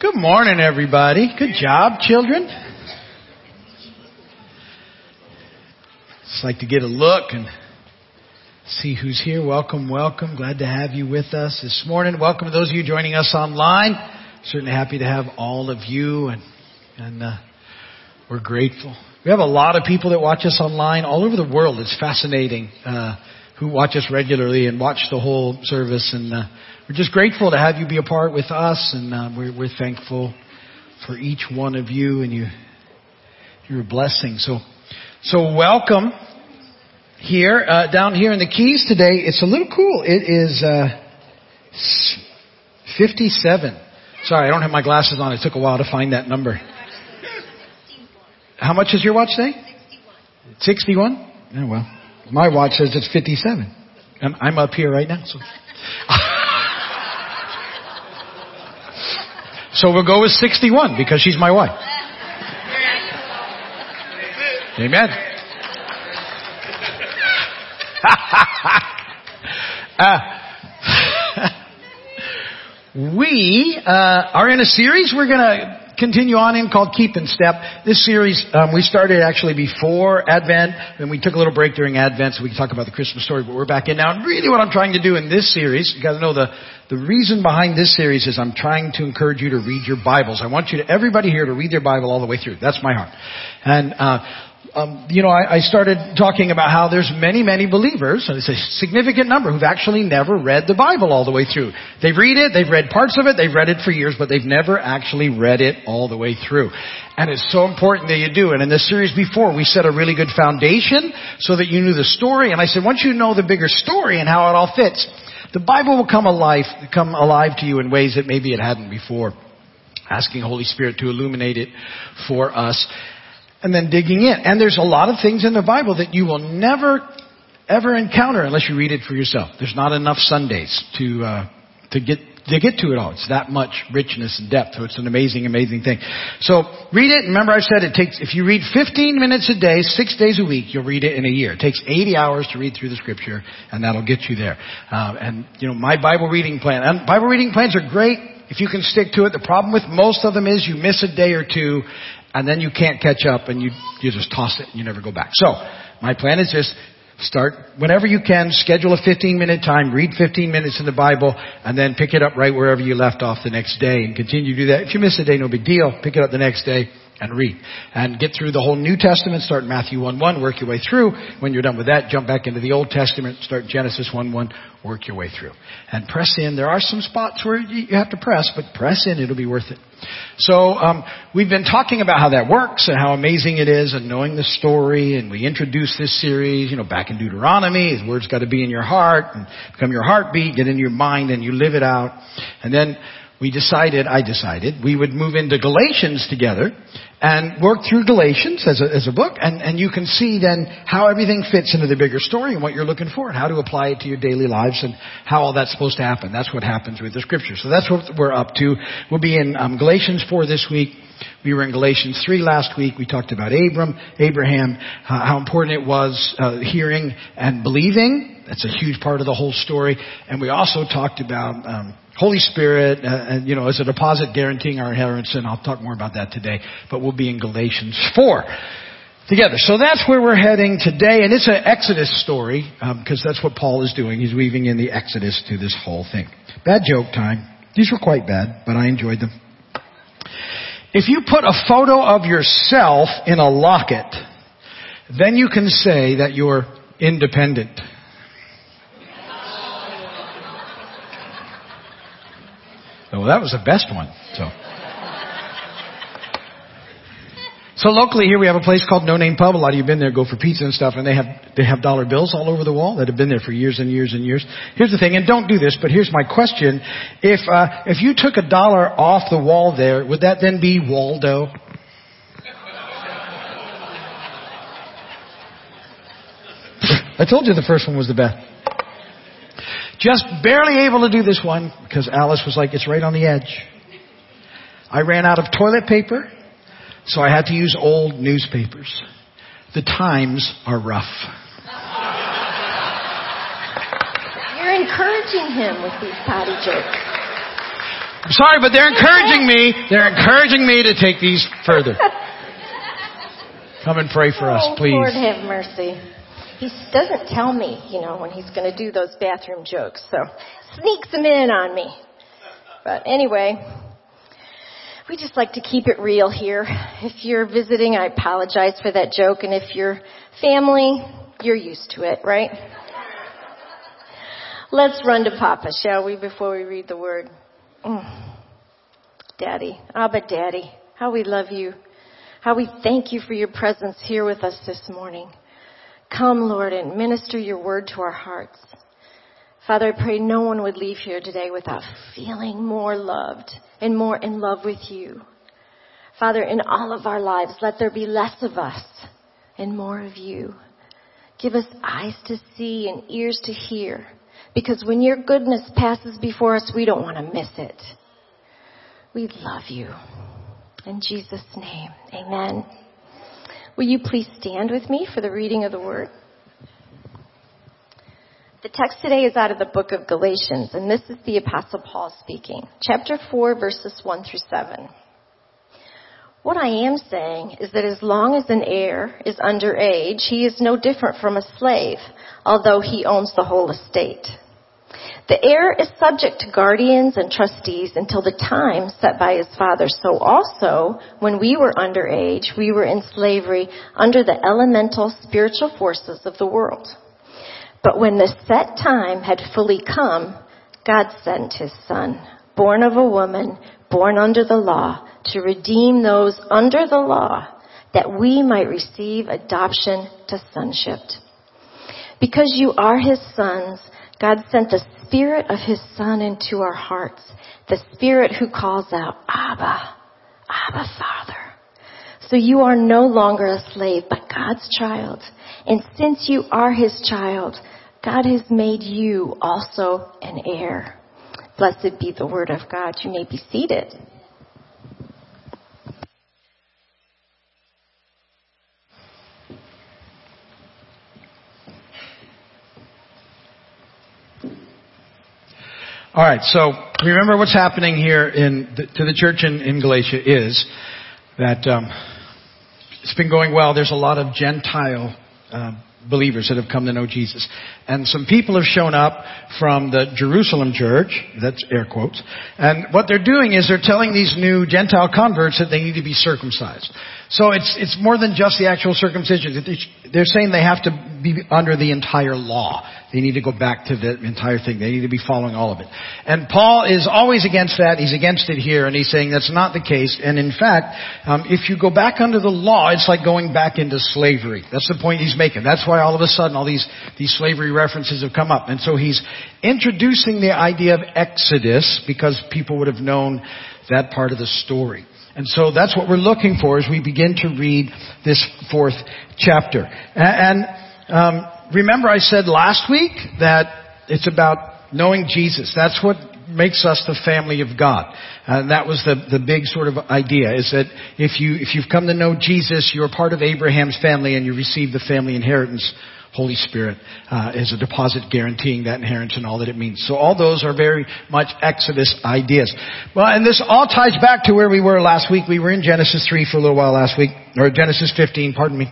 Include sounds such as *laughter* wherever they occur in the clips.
Good morning, everybody. Good job, children. Just like to get a look and see who's here. Welcome, welcome. Glad to have you with us this morning. Welcome to those of you joining us online. Certainly happy to have all of you, and and uh, we're grateful. We have a lot of people that watch us online all over the world. It's fascinating uh, who watch us regularly and watch the whole service and. Uh, we're just grateful to have you be a part with us, and uh, we're, we're thankful for each one of you, and you, you're blessing. So, so welcome here uh, down here in the Keys today. It's a little cool. It is uh, 57. Sorry, I don't have my glasses on. It took a while to find that number. How much is your watch say? 61. Oh well, my watch says it's 57. I'm, I'm up here right now, so. *laughs* So we'll go with 61 because she's my wife. Amen. *laughs* uh, *laughs* we uh, are in a series we're going to continue on in called Keep in Step. This series um, we started actually before Advent, and we took a little break during Advent so we can talk about the Christmas story. But we're back in now. And really, what I'm trying to do in this series, you to know the the reason behind this series is I'm trying to encourage you to read your Bibles. I want you to everybody here to read their Bible all the way through. That's my heart. And uh, um, you know, I, I, started talking about how there's many, many believers, and it's a significant number, who've actually never read the Bible all the way through. They read it, they've read parts of it, they've read it for years, but they've never actually read it all the way through. And it's so important that you do. And in the series before, we set a really good foundation so that you knew the story. And I said, once you know the bigger story and how it all fits, the Bible will come alive, come alive to you in ways that maybe it hadn't before. Asking Holy Spirit to illuminate it for us and then digging in. And there's a lot of things in the Bible that you will never ever encounter unless you read it for yourself. There's not enough Sundays to uh, to get to get to it all. It's that much richness and depth. So it's an amazing, amazing thing. So read it. Remember I said it takes, if you read 15 minutes a day, six days a week, you'll read it in a year. It takes 80 hours to read through the scripture and that'll get you there. Uh, and, you know, my Bible reading plan, and Bible reading plans are great if you can stick to it. The problem with most of them is you miss a day or two and then you can't catch up and you, you just toss it and you never go back. So, my plan is just start whenever you can, schedule a 15 minute time, read 15 minutes in the Bible, and then pick it up right wherever you left off the next day and continue to do that. If you miss a day, no big deal. Pick it up the next day and read. And get through the whole New Testament, start Matthew 1 1, work your way through. When you're done with that, jump back into the Old Testament, start Genesis 1 1, work your way through. And press in. There are some spots where you have to press, but press in, it'll be worth it. So, um, we've been talking about how that works and how amazing it is and knowing the story and we introduced this series, you know, back in Deuteronomy, his words gotta be in your heart and become your heartbeat, get in your mind and you live it out. And then we decided, I decided, we would move into Galatians together and work through Galatians as a, as a book, and, and you can see then how everything fits into the bigger story and what you're looking for, and how to apply it to your daily lives, and how all that's supposed to happen. That's what happens with the Scripture. So that's what we're up to. We'll be in um, Galatians 4 this week. We were in Galatians 3 last week. We talked about Abram, Abraham, uh, how important it was uh, hearing and believing. That's a huge part of the whole story. And we also talked about um, Holy Spirit, uh, and, you know, as a deposit guaranteeing our inheritance, and I'll talk more about that today, but we'll be in Galatians 4 together. So that's where we're heading today, and it's an Exodus story, because um, that's what Paul is doing. He's weaving in the Exodus to this whole thing. Bad joke time. These were quite bad, but I enjoyed them. If you put a photo of yourself in a locket, then you can say that you're independent. Well, that was the best one. So. So locally here we have a place called No Name Pub. A lot of you have been there, go for pizza and stuff, and they have they have dollar bills all over the wall that have been there for years and years and years. Here's the thing, and don't do this, but here's my question: If uh, if you took a dollar off the wall there, would that then be Waldo? *laughs* I told you the first one was the best. Just barely able to do this one because Alice was like, it's right on the edge. I ran out of toilet paper, so I had to use old newspapers. The times are rough. You're encouraging him with these potty jokes. I'm sorry, but they're encouraging me. They're encouraging me to take these further. *laughs* Come and pray for us, oh, please. Lord have mercy. He doesn't tell me, you know, when he's going to do those bathroom jokes, so sneaks them in on me. But anyway, we just like to keep it real here. If you're visiting, I apologize for that joke, and if you're family, you're used to it, right? Let's run to Papa, shall we, before we read the word? Mm. Daddy, Abba Daddy, how we love you. How we thank you for your presence here with us this morning. Come, Lord, and minister your word to our hearts. Father, I pray no one would leave here today without feeling more loved and more in love with you. Father, in all of our lives, let there be less of us and more of you. Give us eyes to see and ears to hear because when your goodness passes before us, we don't want to miss it. We love you. In Jesus' name, amen. Will you please stand with me for the reading of the word? The text today is out of the book of Galatians, and this is the Apostle Paul speaking. Chapter 4, verses 1 through 7. What I am saying is that as long as an heir is under age, he is no different from a slave, although he owns the whole estate. The heir is subject to guardians and trustees until the time set by his father. So also, when we were under age, we were in slavery under the elemental spiritual forces of the world. But when the set time had fully come, God sent his son, born of a woman, born under the law, to redeem those under the law, that we might receive adoption to sonship. Because you are his sons, God sent the spirit of his son into our hearts, the spirit who calls out, Abba, Abba Father. So you are no longer a slave, but God's child. And since you are his child, God has made you also an heir. Blessed be the word of God. You may be seated. All right, so remember what's happening here in the, to the church in, in Galatia is that um, it's been going well. There's a lot of Gentile uh, believers that have come to know Jesus. And some people have shown up from the Jerusalem church, that's air quotes, and what they're doing is they're telling these new Gentile converts that they need to be circumcised. So it's, it's more than just the actual circumcision. They're saying they have to be under the entire law. They need to go back to the entire thing. They need to be following all of it. And Paul is always against that. He's against it here, and he's saying that's not the case. And in fact, um, if you go back under the law, it's like going back into slavery. That's the point he's making. That's why all of a sudden all these, these slavery references have come up. And so he's introducing the idea of Exodus because people would have known that part of the story. And so that's what we're looking for as we begin to read this fourth chapter. And, um, remember I said last week that it's about knowing Jesus. That's what makes us the family of God. And that was the, the big sort of idea is that if you, if you've come to know Jesus, you're part of Abraham's family and you receive the family inheritance Holy Spirit uh, is a deposit guaranteeing that inheritance and all that it means. So all those are very much Exodus ideas. Well, and this all ties back to where we were last week. We were in Genesis 3 for a little while last week, or Genesis 15, pardon me,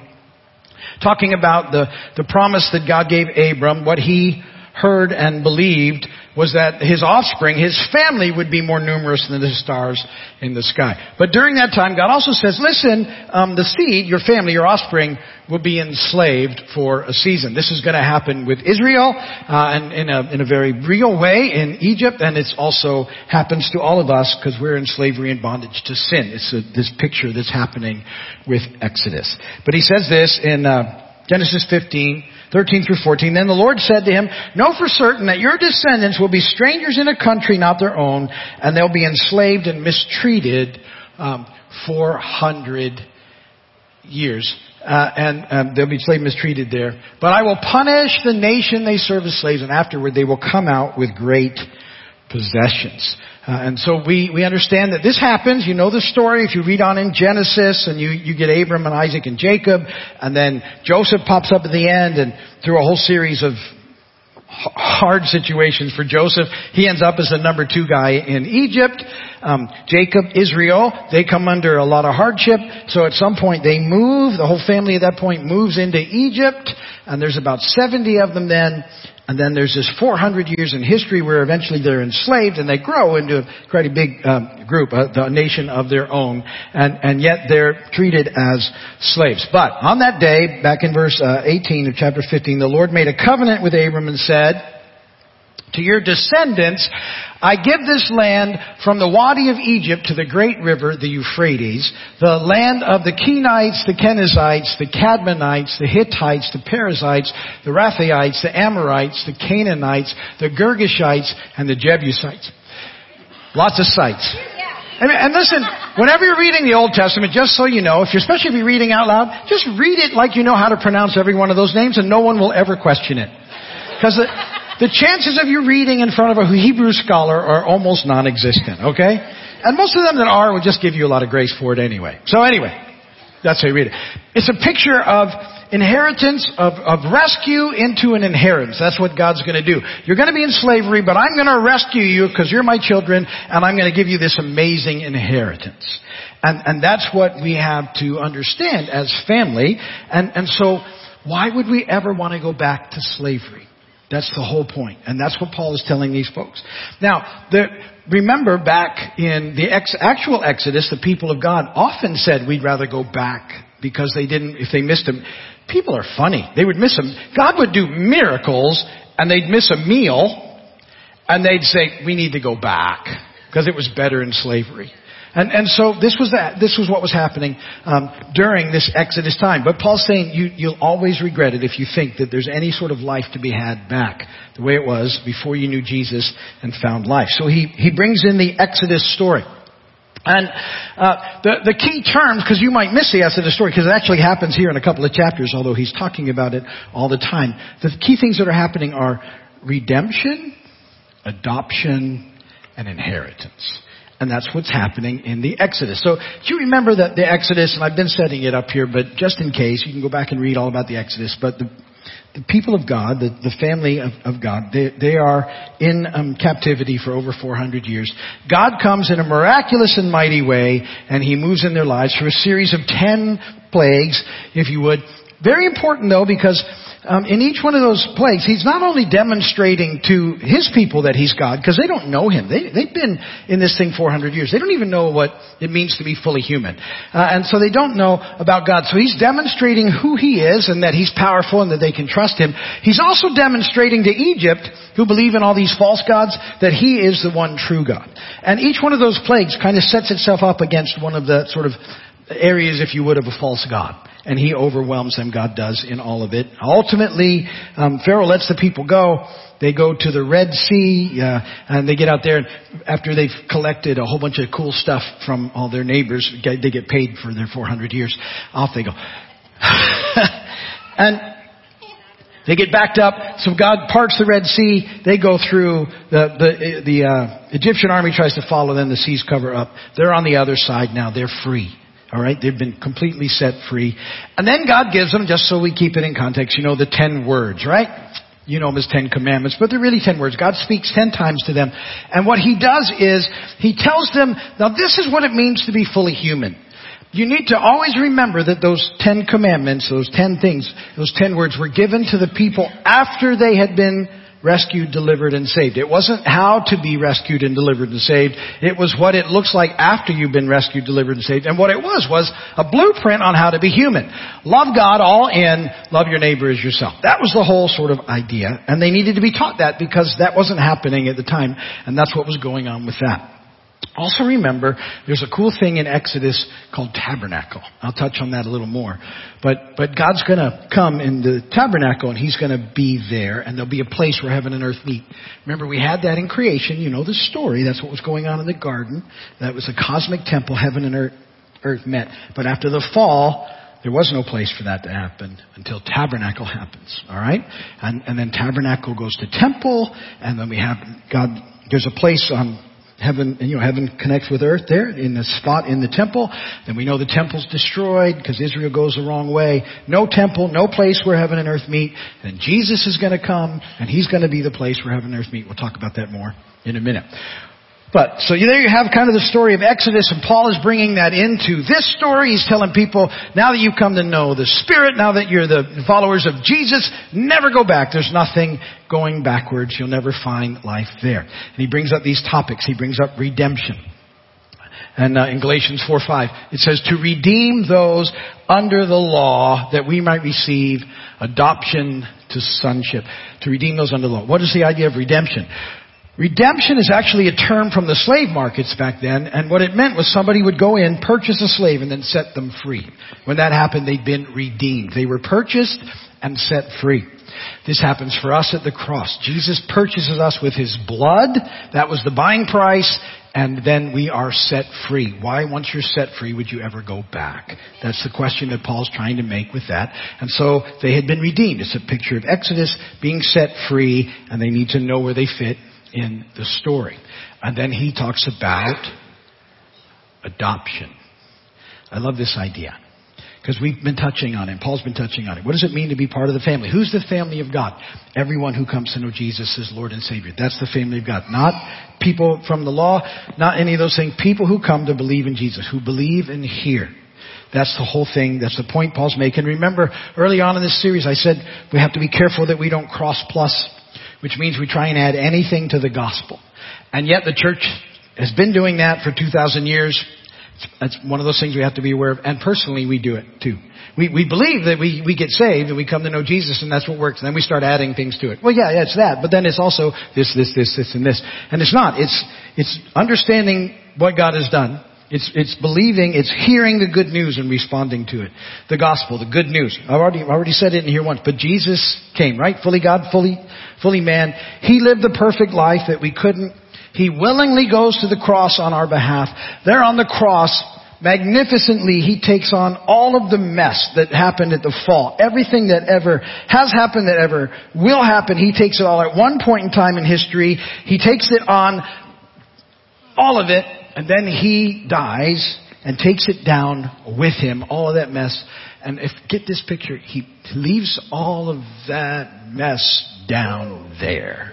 talking about the, the promise that God gave Abram, what he heard and believed was that his offspring, his family would be more numerous than the stars in the sky. But during that time, God also says, listen, um, the seed, your family, your offspring, will be enslaved for a season. This is going to happen with Israel, uh, and in a, in a very real way in Egypt, and it also happens to all of us because we're in slavery and bondage to sin. It's a, this picture that's happening with Exodus. But he says this in uh, Genesis 15, 13 through 14. Then the Lord said to him, Know for certain that your descendants will be strangers in a country not their own, and they'll be enslaved and mistreated um, 400 years. Uh, and um, they'll be slave mistreated there. But I will punish the nation they serve as slaves, and afterward they will come out with great possessions. Uh, and so we, we understand that this happens. You know the story. If you read on in Genesis and you, you get Abram and Isaac and Jacob and then Joseph pops up at the end and through a whole series of hard situations for Joseph. He ends up as the number two guy in Egypt. Um, Jacob, Israel, they come under a lot of hardship. So at some point they move. The whole family at that point moves into Egypt, and there's about 70 of them then. And then there's this 400 years in history where eventually they're enslaved and they grow into quite a big um, group, a, a nation of their own, and, and yet they're treated as slaves. But on that day, back in verse uh, 18 of chapter 15, the Lord made a covenant with Abram and said, to your descendants, I give this land from the Wadi of Egypt to the great river, the Euphrates, the land of the Kenites, the Kenizzites, the Cadmonites, the Hittites, the Perizzites, the Rephaites, the Amorites, the Canaanites, the Girgashites, and the Jebusites. Lots of sites. And, and listen, whenever you're reading the Old Testament, just so you know, if you're, especially if you're reading out loud, just read it like you know how to pronounce every one of those names and no one will ever question it. Because the chances of you reading in front of a Hebrew scholar are almost non-existent, okay? And most of them that are will just give you a lot of grace for it anyway. So anyway, that's how you read it. It's a picture of inheritance, of, of rescue into an inheritance. That's what God's going to do. You're going to be in slavery, but I'm going to rescue you because you're my children, and I'm going to give you this amazing inheritance. And, and that's what we have to understand as family. And, and so, why would we ever want to go back to slavery? That's the whole point. And that's what Paul is telling these folks. Now, the, remember back in the ex, actual Exodus, the people of God often said we'd rather go back because they didn't, if they missed him. People are funny. They would miss him. God would do miracles and they'd miss a meal and they'd say, we need to go back because it was better in slavery. And, and so this was that, this was what was happening um, during this Exodus time. But Paul's saying you, you'll always regret it if you think that there's any sort of life to be had back the way it was before you knew Jesus and found life. So he, he brings in the Exodus story. And uh, the the key terms, because you might miss the Exodus story, because it actually happens here in a couple of chapters, although he's talking about it all the time. The key things that are happening are redemption, adoption, and inheritance. And that's what's happening in the Exodus. So, you remember that the Exodus, and I've been setting it up here, but just in case, you can go back and read all about the Exodus, but the, the people of God, the, the family of, of, God, they, they are in um, captivity for over 400 years. God comes in a miraculous and mighty way, and He moves in their lives through a series of 10 plagues, if you would. Very important though, because um, in each one of those plagues, he's not only demonstrating to his people that he's God, because they don't know him. They, they've been in this thing 400 years. They don't even know what it means to be fully human. Uh, and so they don't know about God. So he's demonstrating who he is and that he's powerful and that they can trust him. He's also demonstrating to Egypt, who believe in all these false gods, that he is the one true God. And each one of those plagues kind of sets itself up against one of the sort of areas, if you would, of a false God and he overwhelms them. God does in all of it. Ultimately, um, Pharaoh lets the people go. They go to the Red Sea, uh, and they get out there. And after they've collected a whole bunch of cool stuff from all their neighbors, they get paid for their 400 years. Off they go. *laughs* and they get backed up. So God parts the Red Sea. They go through. The the the uh, Egyptian army tries to follow them. The seas cover up. They're on the other side now. They're free. All right, they've been completely set free. And then God gives them, just so we keep it in context, you know, the ten words, right? You know them as ten commandments, but they're really ten words. God speaks ten times to them. And what He does is, He tells them, now this is what it means to be fully human. You need to always remember that those ten commandments, those ten things, those ten words were given to the people after they had been rescued, delivered, and saved. It wasn't how to be rescued and delivered and saved. It was what it looks like after you've been rescued, delivered, and saved. And what it was was a blueprint on how to be human. Love God all in, love your neighbor as yourself. That was the whole sort of idea. And they needed to be taught that because that wasn't happening at the time. And that's what was going on with that. Also remember, there's a cool thing in Exodus called tabernacle. I'll touch on that a little more. But, but God's gonna come in the tabernacle and He's gonna be there and there'll be a place where heaven and earth meet. Remember we had that in creation. You know the story. That's what was going on in the garden. That was a cosmic temple. Heaven and earth, earth met. But after the fall, there was no place for that to happen until tabernacle happens. Alright? And, and then tabernacle goes to temple and then we have God, there's a place on Heaven, you know, heaven connects with earth there in the spot in the temple. Then we know the temple's destroyed because Israel goes the wrong way. No temple, no place where heaven and earth meet. And Jesus is going to come and he's going to be the place where heaven and earth meet. We'll talk about that more in a minute. But, so there you have kind of the story of Exodus and Paul is bringing that into this story. He's telling people, now that you've come to know the Spirit, now that you're the followers of Jesus, never go back. There's nothing going backwards. You'll never find life there. And he brings up these topics. He brings up redemption. And uh, in Galatians 4 5, it says, to redeem those under the law that we might receive adoption to sonship. To redeem those under the law. What is the idea of redemption? Redemption is actually a term from the slave markets back then, and what it meant was somebody would go in, purchase a slave, and then set them free. When that happened, they'd been redeemed. They were purchased and set free. This happens for us at the cross. Jesus purchases us with His blood. That was the buying price. And then we are set free. Why, once you're set free, would you ever go back? That's the question that Paul's trying to make with that. And so they had been redeemed. It's a picture of Exodus being set free, and they need to know where they fit in the story. And then he talks about adoption. I love this idea. Because we've been touching on it. Paul's been touching on it. What does it mean to be part of the family? Who's the family of God? Everyone who comes to know Jesus as Lord and Savior. That's the family of God. Not people from the law, not any of those things. People who come to believe in Jesus, who believe and hear. That's the whole thing. That's the point Paul's making. Remember, early on in this series, I said we have to be careful that we don't cross plus which means we try and add anything to the gospel. And yet the church has been doing that for 2,000 years. That's one of those things we have to be aware of. And personally, we do it too. We, we believe that we, we get saved and we come to know Jesus and that's what works. And then we start adding things to it. Well, yeah, yeah, it's that. But then it's also this, this, this, this, and this. And it's not. It's, it's understanding what God has done it's, it's believing, it's hearing the good news and responding to it. The gospel, the good news. I've already, I've already said it in here once, but Jesus came, right? Fully God, fully, fully man. He lived the perfect life that we couldn't. He willingly goes to the cross on our behalf. There on the cross, magnificently, He takes on all of the mess that happened at the fall. Everything that ever has happened, that ever will happen, He takes it all at one point in time in history. He takes it on all of it and then he dies and takes it down with him, all of that mess. And if, get this picture, he leaves all of that mess down there.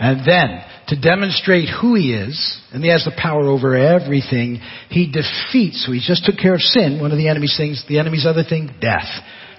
And then, to demonstrate who he is, and he has the power over everything, he defeats, so he just took care of sin, one of the enemy's things, the enemy's other thing, death.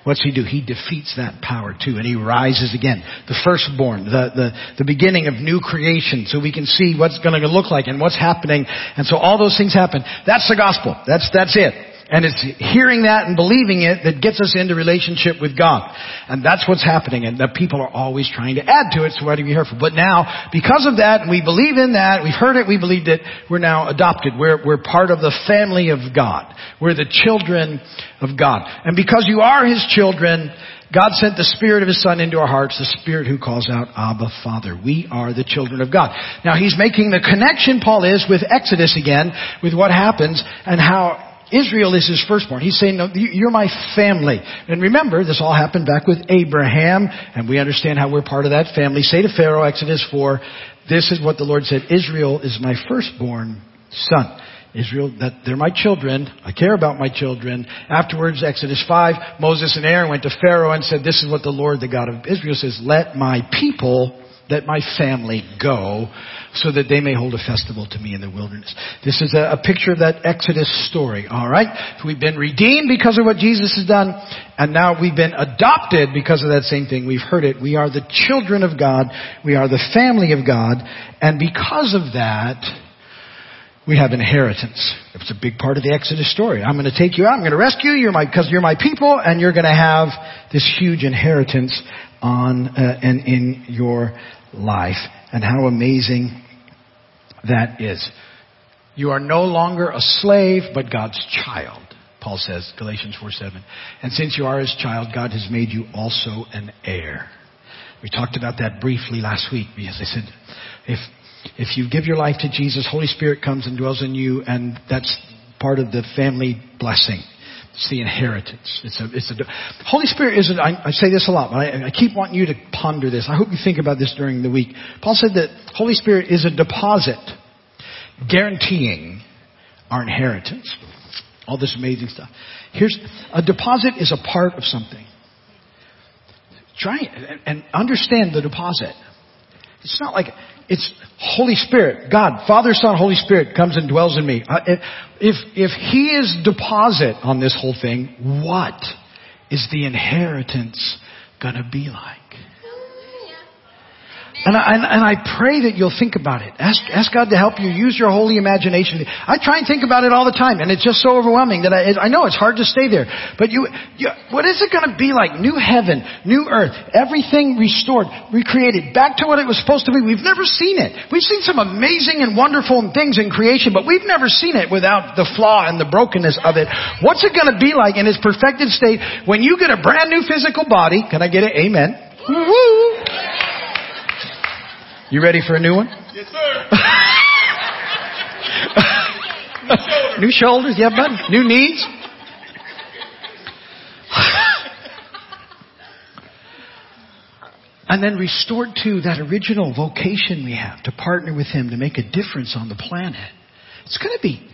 What's he do? He defeats that power too, and he rises again. The firstborn, the, the, the beginning of new creation, so we can see what's going to look like and what's happening. And so all those things happen. That's the gospel. That's, that's it. And it's hearing that and believing it that gets us into relationship with God. And that's what's happening. And that people are always trying to add to it, so why do we careful? But now, because of that, we believe in that, we've heard it, we believed it, we're now adopted. We're, we're part of the family of God. We're the children of God. And because you are His children, God sent the Spirit of His Son into our hearts, the Spirit who calls out, Abba, Father. We are the children of God. Now He's making the connection, Paul is, with Exodus again, with what happens and how Israel is his firstborn. He's saying, no, you're my family. And remember, this all happened back with Abraham, and we understand how we're part of that family. Say to Pharaoh, Exodus 4, this is what the Lord said, Israel is my firstborn son. Israel, that they're my children. I care about my children. Afterwards, Exodus 5, Moses and Aaron went to Pharaoh and said, this is what the Lord, the God of Israel says, let my people let my family go so that they may hold a festival to me in the wilderness. This is a, a picture of that Exodus story, alright? We've been redeemed because of what Jesus has done, and now we've been adopted because of that same thing. We've heard it. We are the children of God. We are the family of God, and because of that, we have inheritance. It's a big part of the Exodus story. I'm going to take you out. I'm going to rescue you. Because you're my people, and you're going to have this huge inheritance on uh, and in your life. And how amazing that is. You are no longer a slave, but God's child. Paul says, Galatians 4 7. And since you are his child, God has made you also an heir. We talked about that briefly last week because I said, if if you give your life to Jesus, Holy Spirit comes and dwells in you, and that's part of the family blessing. It's the inheritance. It's a, it's a, Holy Spirit isn't, I, I say this a lot, but I, I keep wanting you to ponder this. I hope you think about this during the week. Paul said that Holy Spirit is a deposit guaranteeing our inheritance. All this amazing stuff. Here's, a deposit is a part of something. Try and understand the deposit. It's not like it's Holy Spirit, God, Father, Son, Holy Spirit comes and dwells in me. Uh, if, if He is deposit on this whole thing, what is the inheritance gonna be like? And I, and I pray that you'll think about it. Ask, ask God to help you use your holy imagination. I try and think about it all the time, and it's just so overwhelming that I, I know it's hard to stay there. But you, you what is it going to be like? New heaven, new earth, everything restored, recreated, back to what it was supposed to be. We've never seen it. We've seen some amazing and wonderful things in creation, but we've never seen it without the flaw and the brokenness of it. What's it going to be like in its perfected state when you get a brand new physical body? Can I get it? Amen. Woo-hoo. You ready for a new one? Yes, sir. *laughs* new shoulders, yeah, bud. New knees. *laughs* and then restored to that original vocation we have to partner with Him to make a difference on the planet. It's going to be,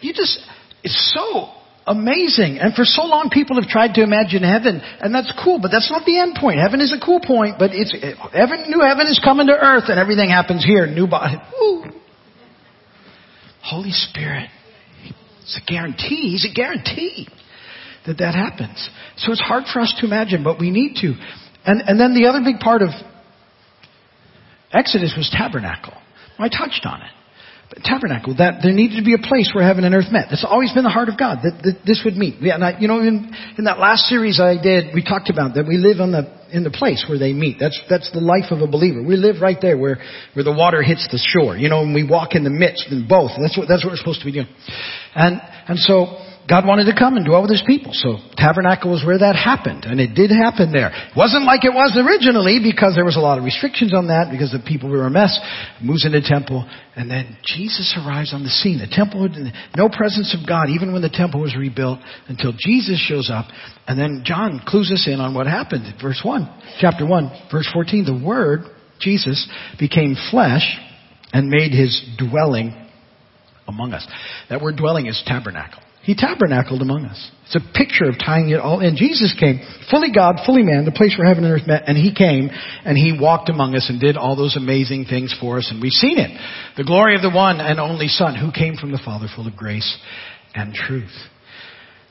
you just, it's so amazing. And for so long people have tried to imagine heaven, and that's cool, but that's not the end point. Heaven is a cool point, but it's, heaven, new heaven is coming to earth and everything happens here. New body. Woo. Holy Spirit. It's a guarantee. He's a guarantee that that happens. So it's hard for us to imagine, but we need to. And, and then the other big part of Exodus was tabernacle. I touched on it tabernacle, that there needed to be a place where heaven and earth met. That's always been the heart of God, that, that this would meet. Yeah, and I, you know, in, in that last series I did, we talked about that we live on the, in the place where they meet. That's, that's the life of a believer. We live right there where, where the water hits the shore, you know, and we walk in the midst in both. That's what, that's what we're supposed to be doing. And, and so, God wanted to come and dwell with His people. So tabernacle was where that happened. And it did happen there. It wasn't like it was originally because there was a lot of restrictions on that because the people were a mess. Moves into temple. And then Jesus arrives on the scene. The temple, no presence of God even when the temple was rebuilt until Jesus shows up. And then John clues us in on what happened. Verse 1, chapter 1, verse 14. The Word, Jesus, became flesh and made His dwelling among us. That word dwelling is tabernacle. He tabernacled among us. It's a picture of tying it all in. Jesus came, fully God, fully man, the place where heaven and earth met, and He came and He walked among us and did all those amazing things for us, and we've seen it. The glory of the one and only Son who came from the Father full of grace and truth.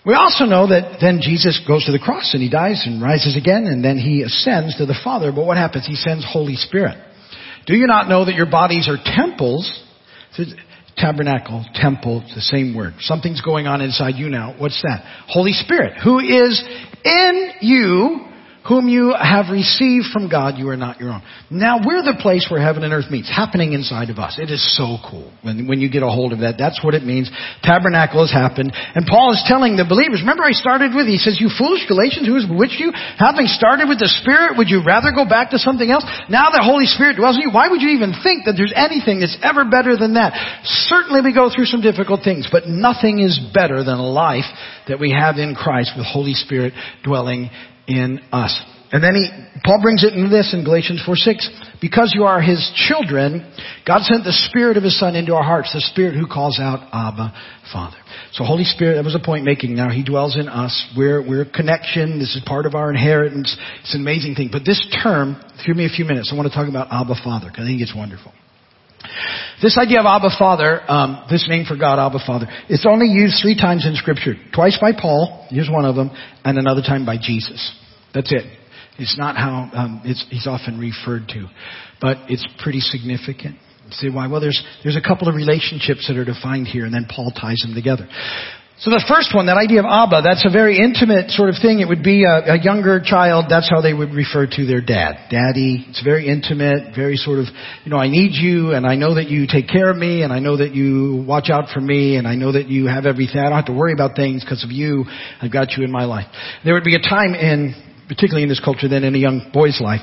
We also know that then Jesus goes to the cross and He dies and rises again and then He ascends to the Father, but what happens? He sends Holy Spirit. Do you not know that your bodies are temples? Tabernacle, temple, the same word. Something's going on inside you now. What's that? Holy Spirit, who is in you whom you have received from God, you are not your own. Now we're the place where heaven and earth meets, happening inside of us. It is so cool when, when you get a hold of that. That's what it means. Tabernacle has happened. And Paul is telling the believers, remember I started with, he says, you foolish Galatians, who has bewitched you? Having started with the Spirit, would you rather go back to something else? Now the Holy Spirit dwells in you, why would you even think that there's anything that's ever better than that? Certainly we go through some difficult things, but nothing is better than a life that we have in Christ with Holy Spirit dwelling in us. And then he, Paul brings it in this in Galatians 4 6. Because you are his children, God sent the Spirit of his Son into our hearts, the Spirit who calls out, Abba, Father. So Holy Spirit, that was a point making. Now he dwells in us. We're, we're a connection. This is part of our inheritance. It's an amazing thing. But this term, give me a few minutes. I want to talk about Abba, Father, because I think it's wonderful. This idea of Abba Father, um, this name for God, Abba Father, it's only used three times in Scripture. Twice by Paul, here's one of them, and another time by Jesus. That's it. It's not how um, it's, he's often referred to, but it's pretty significant. You say why? Well, there's there's a couple of relationships that are defined here, and then Paul ties them together. So the first one, that idea of Abba, that's a very intimate sort of thing. It would be a, a, younger child, that's how they would refer to their dad. Daddy, it's very intimate, very sort of, you know, I need you, and I know that you take care of me, and I know that you watch out for me, and I know that you have everything. I don't have to worry about things because of you. I've got you in my life. There would be a time in, particularly in this culture then in a young boy's life,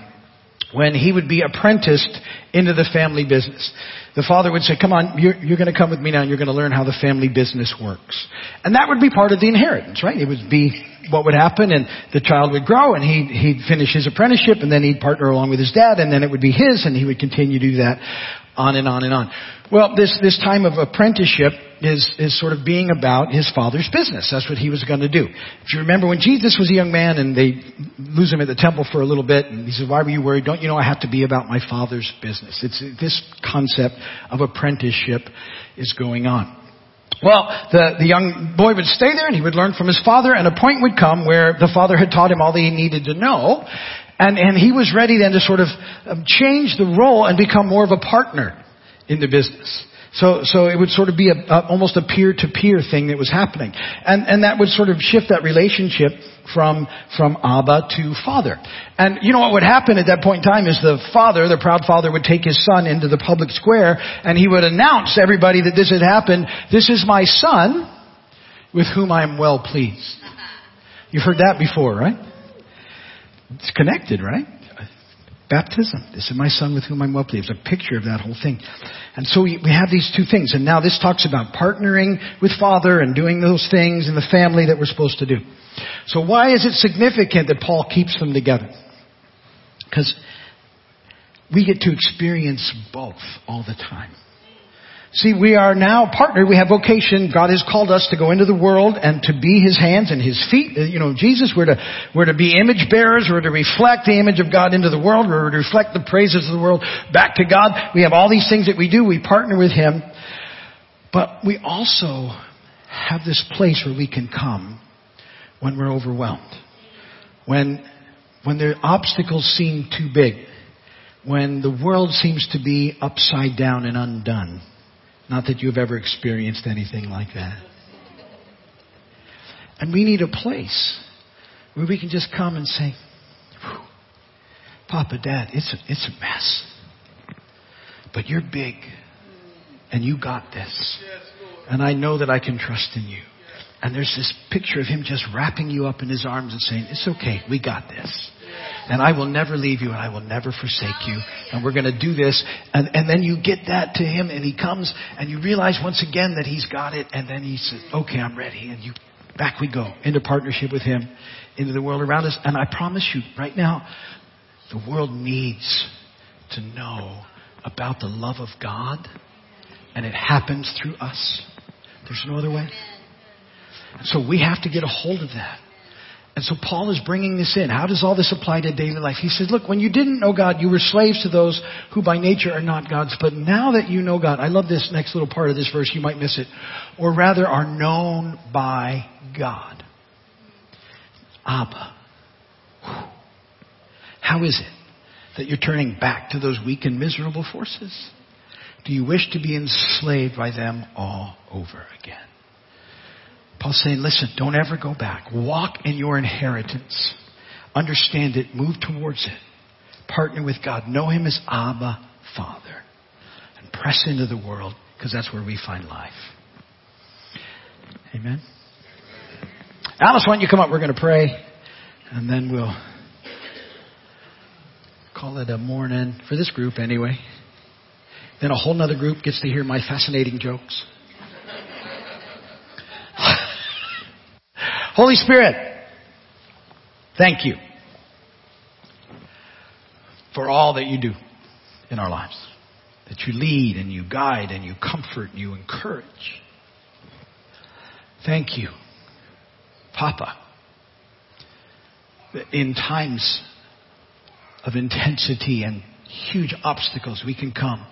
when he would be apprenticed into the family business. The father would say, come on, you're, you're going to come with me now and you're going to learn how the family business works. And that would be part of the inheritance, right? It would be what would happen and the child would grow and he'd, he'd finish his apprenticeship and then he'd partner along with his dad and then it would be his and he would continue to do that on and on and on. Well, this, this time of apprenticeship is, is sort of being about his father's business. That's what he was going to do. If you remember when Jesus was a young man and they lose him at the temple for a little bit and he says, why were you worried? Don't you know I have to be about my father's business? It's this concept of apprenticeship is going on. Well, the, the young boy would stay there and he would learn from his father and a point would come where the father had taught him all that he needed to know and, and he was ready then to sort of um, change the role and become more of a partner in the business. So, so it would sort of be a, a, almost a peer-to-peer thing that was happening. And, and that would sort of shift that relationship from, from Abba to father. And you know what would happen at that point in time is the father, the proud father would take his son into the public square and he would announce to everybody that this had happened. This is my son with whom I am well pleased. You've heard that before, right? It's connected, right? Baptism. This is my son with whom I'm well pleased. A picture of that whole thing. And so we, we have these two things. And now this talks about partnering with Father and doing those things in the family that we're supposed to do. So why is it significant that Paul keeps them together? Because we get to experience both all the time. See, we are now partnered. We have vocation. God has called us to go into the world and to be His hands and His feet. Uh, you know, Jesus, we're to, we're to be image bearers. We're to reflect the image of God into the world. We're to reflect the praises of the world back to God. We have all these things that we do. We partner with Him. But we also have this place where we can come when we're overwhelmed. When, when the obstacles seem too big. When the world seems to be upside down and undone not that you've ever experienced anything like that. And we need a place where we can just come and say, Papa, Dad, it's a, it's a mess. But you're big. And you got this. And I know that I can trust in you. And there's this picture of him just wrapping you up in his arms and saying, it's okay, we got this and I will never leave you and I will never forsake you. And we're going to do this. And, and then you get that to him and he comes and you realize once again that he's got it. And then he says, okay, I'm ready. And you, back we go into partnership with him, into the world around us. And I promise you right now, the world needs to know about the love of God and it happens through us. There's no other way. So we have to get a hold of that. And so Paul is bringing this in. How does all this apply to daily life? He says, look, when you didn't know God, you were slaves to those who by nature are not God's. But now that you know God, I love this next little part of this verse, you might miss it. Or rather are known by God. Abba. How is it that you're turning back to those weak and miserable forces? Do you wish to be enslaved by them all over again? Paul's saying, listen, don't ever go back. Walk in your inheritance. Understand it. Move towards it. Partner with God. Know Him as Abba, Father. And press into the world because that's where we find life. Amen. Alice, why don't you come up? We're going to pray. And then we'll call it a morning for this group anyway. Then a whole nother group gets to hear my fascinating jokes. Holy Spirit, thank you for all that you do in our lives. That you lead and you guide and you comfort and you encourage. Thank you, Papa. In times of intensity and huge obstacles, we can come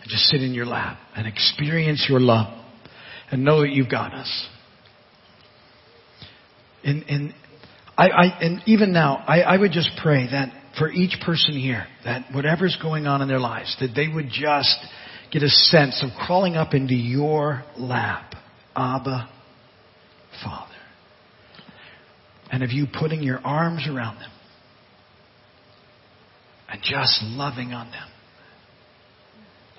and just sit in your lap and experience your love and know that you've got us. And, and, I, I, and even now, I, I would just pray that for each person here, that whatever's going on in their lives, that they would just get a sense of crawling up into your lap, Abba, Father. And of you putting your arms around them and just loving on them.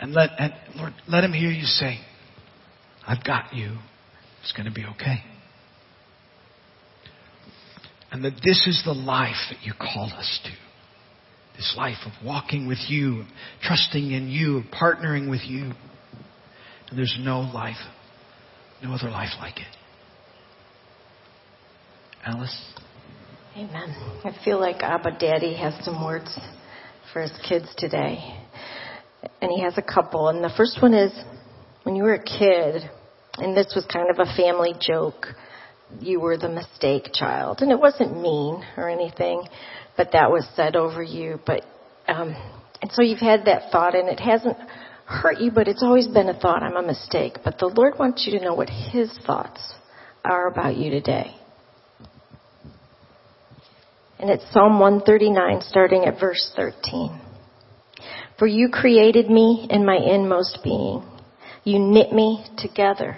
And let, and Lord, let them hear you say, I've got you. It's going to be okay. And that this is the life that you call us to. This life of walking with you, trusting in you, partnering with you. And there's no life, no other life like it. Alice? Amen. I feel like Abba Daddy has some words for his kids today. And he has a couple. And the first one is when you were a kid, and this was kind of a family joke, you were the mistake child. And it wasn't mean or anything, but that was said over you. But, um, and so you've had that thought, and it hasn't hurt you, but it's always been a thought, I'm a mistake. But the Lord wants you to know what His thoughts are about you today. And it's Psalm 139, starting at verse 13. For you created me in my inmost being. You knit me together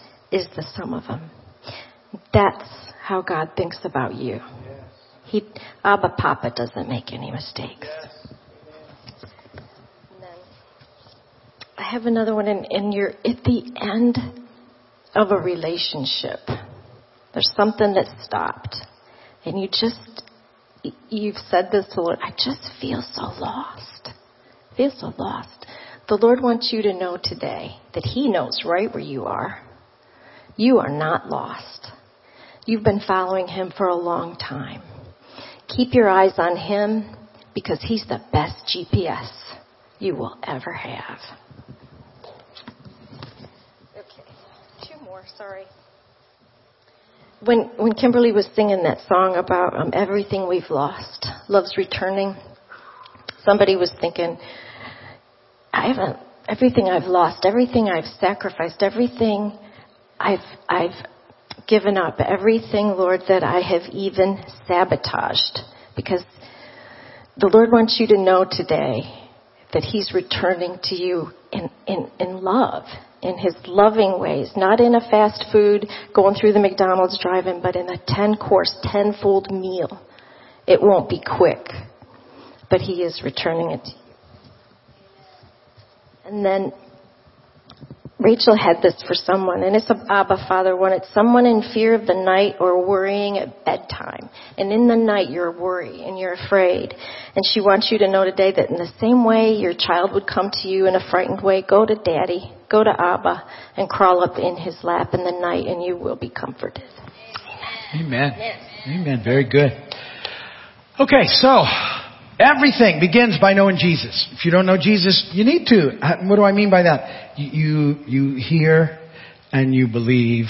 is the sum of them. That's how God thinks about you. He, Abba Papa doesn't make any mistakes. I have another one, and, and you're at the end of a relationship. There's something that stopped, and you just, you've said this to the Lord, I just feel so lost. I feel so lost. The Lord wants you to know today that He knows right where you are. You are not lost. You've been following Him for a long time. Keep your eyes on Him because He's the best GPS you will ever have. Okay, two more, sorry. When, when Kimberly was singing that song about um, everything we've lost, love's returning, somebody was thinking, I haven't, everything I've lost, everything I've sacrificed, everything I've, I've given up, everything, Lord, that I have even sabotaged. Because the Lord wants you to know today that He's returning to you in, in, in love, in His loving ways, not in a fast food going through the McDonald's drive-in, but in a 10 course, tenfold meal. It won't be quick, but He is returning it to you. And then Rachel had this for someone, and it's a Abba Father one. It's someone in fear of the night or worrying at bedtime. And in the night, you're worried and you're afraid. And she wants you to know today that in the same way your child would come to you in a frightened way, go to Daddy, go to Abba, and crawl up in his lap in the night, and you will be comforted. Amen. Amen. Amen. Very good. Okay, so Everything begins by knowing Jesus. If you don't know Jesus, you need to. What do I mean by that? You, you hear and you believe.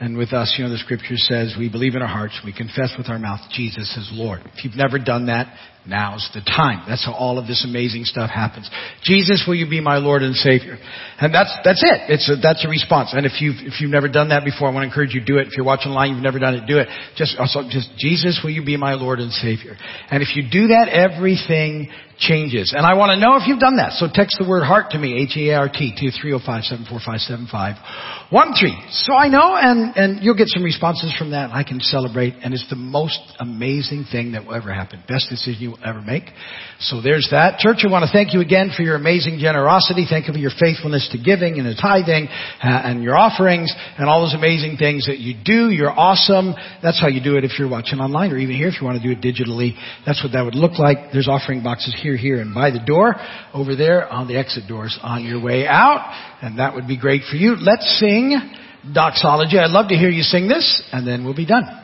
And with us, you know, the scripture says we believe in our hearts, we confess with our mouth Jesus is Lord. If you've never done that, Now's the time. That's how all of this amazing stuff happens. Jesus, will you be my Lord and Savior? And that's, that's it. It's a, that's a response. And if you've, if you've never done that before, I want to encourage you to do it. If you're watching online, you've never done it, do it. Just, also, just, Jesus, will you be my Lord and Savior? And if you do that, everything changes. And I want to know if you've done that. So text the word heart to me, H-E-A-R-T, to 305-745-7513. So I know, and, and you'll get some responses from that. I can celebrate, and it's the most amazing thing that will ever happen. Best decision you will ever make. So there's that. Church, I want to thank you again for your amazing generosity. Thank you for your faithfulness to giving and the tithing uh, and your offerings and all those amazing things that you do. You're awesome. That's how you do it if you're watching online or even here if you want to do it digitally. That's what that would look like. There's offering boxes here, here, and by the door over there on the exit doors on your way out. And that would be great for you. Let's sing doxology. I'd love to hear you sing this and then we'll be done.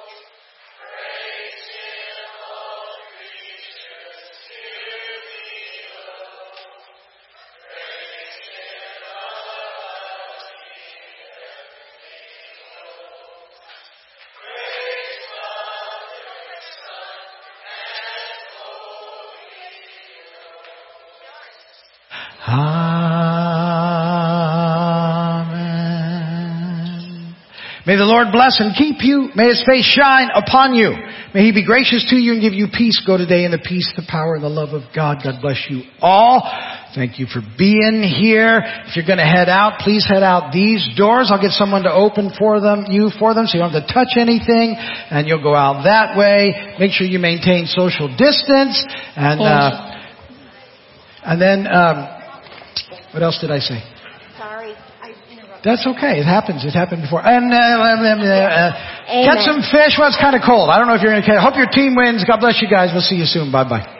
May the Lord bless and keep you. May His face shine upon you. May He be gracious to you and give you peace. Go today in the peace, the power, and the love of God. God bless you all. Thank you for being here. If you're going to head out, please head out these doors. I'll get someone to open for them, you for them, so you don't have to touch anything, and you'll go out that way. Make sure you maintain social distance, and uh, and then um, what else did I say? Sorry, I interrupted. That's okay. It happens. It happened before. And uh, uh, uh, uh, catch some fish. Well, it's kind of cold. I don't know if you're going to catch. Hope your team wins. God bless you guys. We'll see you soon. Bye bye. *laughs*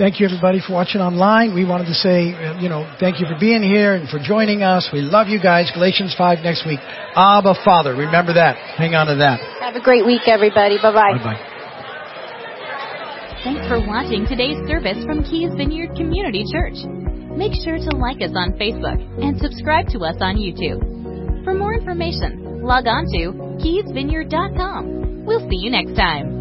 Thank you everybody for watching online. We wanted to say, uh, you know, thank you for being here and for joining us. We love you guys. Galatians 5 next week. Abba Father. Remember that. Hang on to that. Have a great week, everybody. Bye bye. Bye bye. Thanks for watching today's service from Keys Vineyard Community Church. Make sure to like us on Facebook and subscribe to us on YouTube. For more information, log on to keysvineyard.com. We'll see you next time.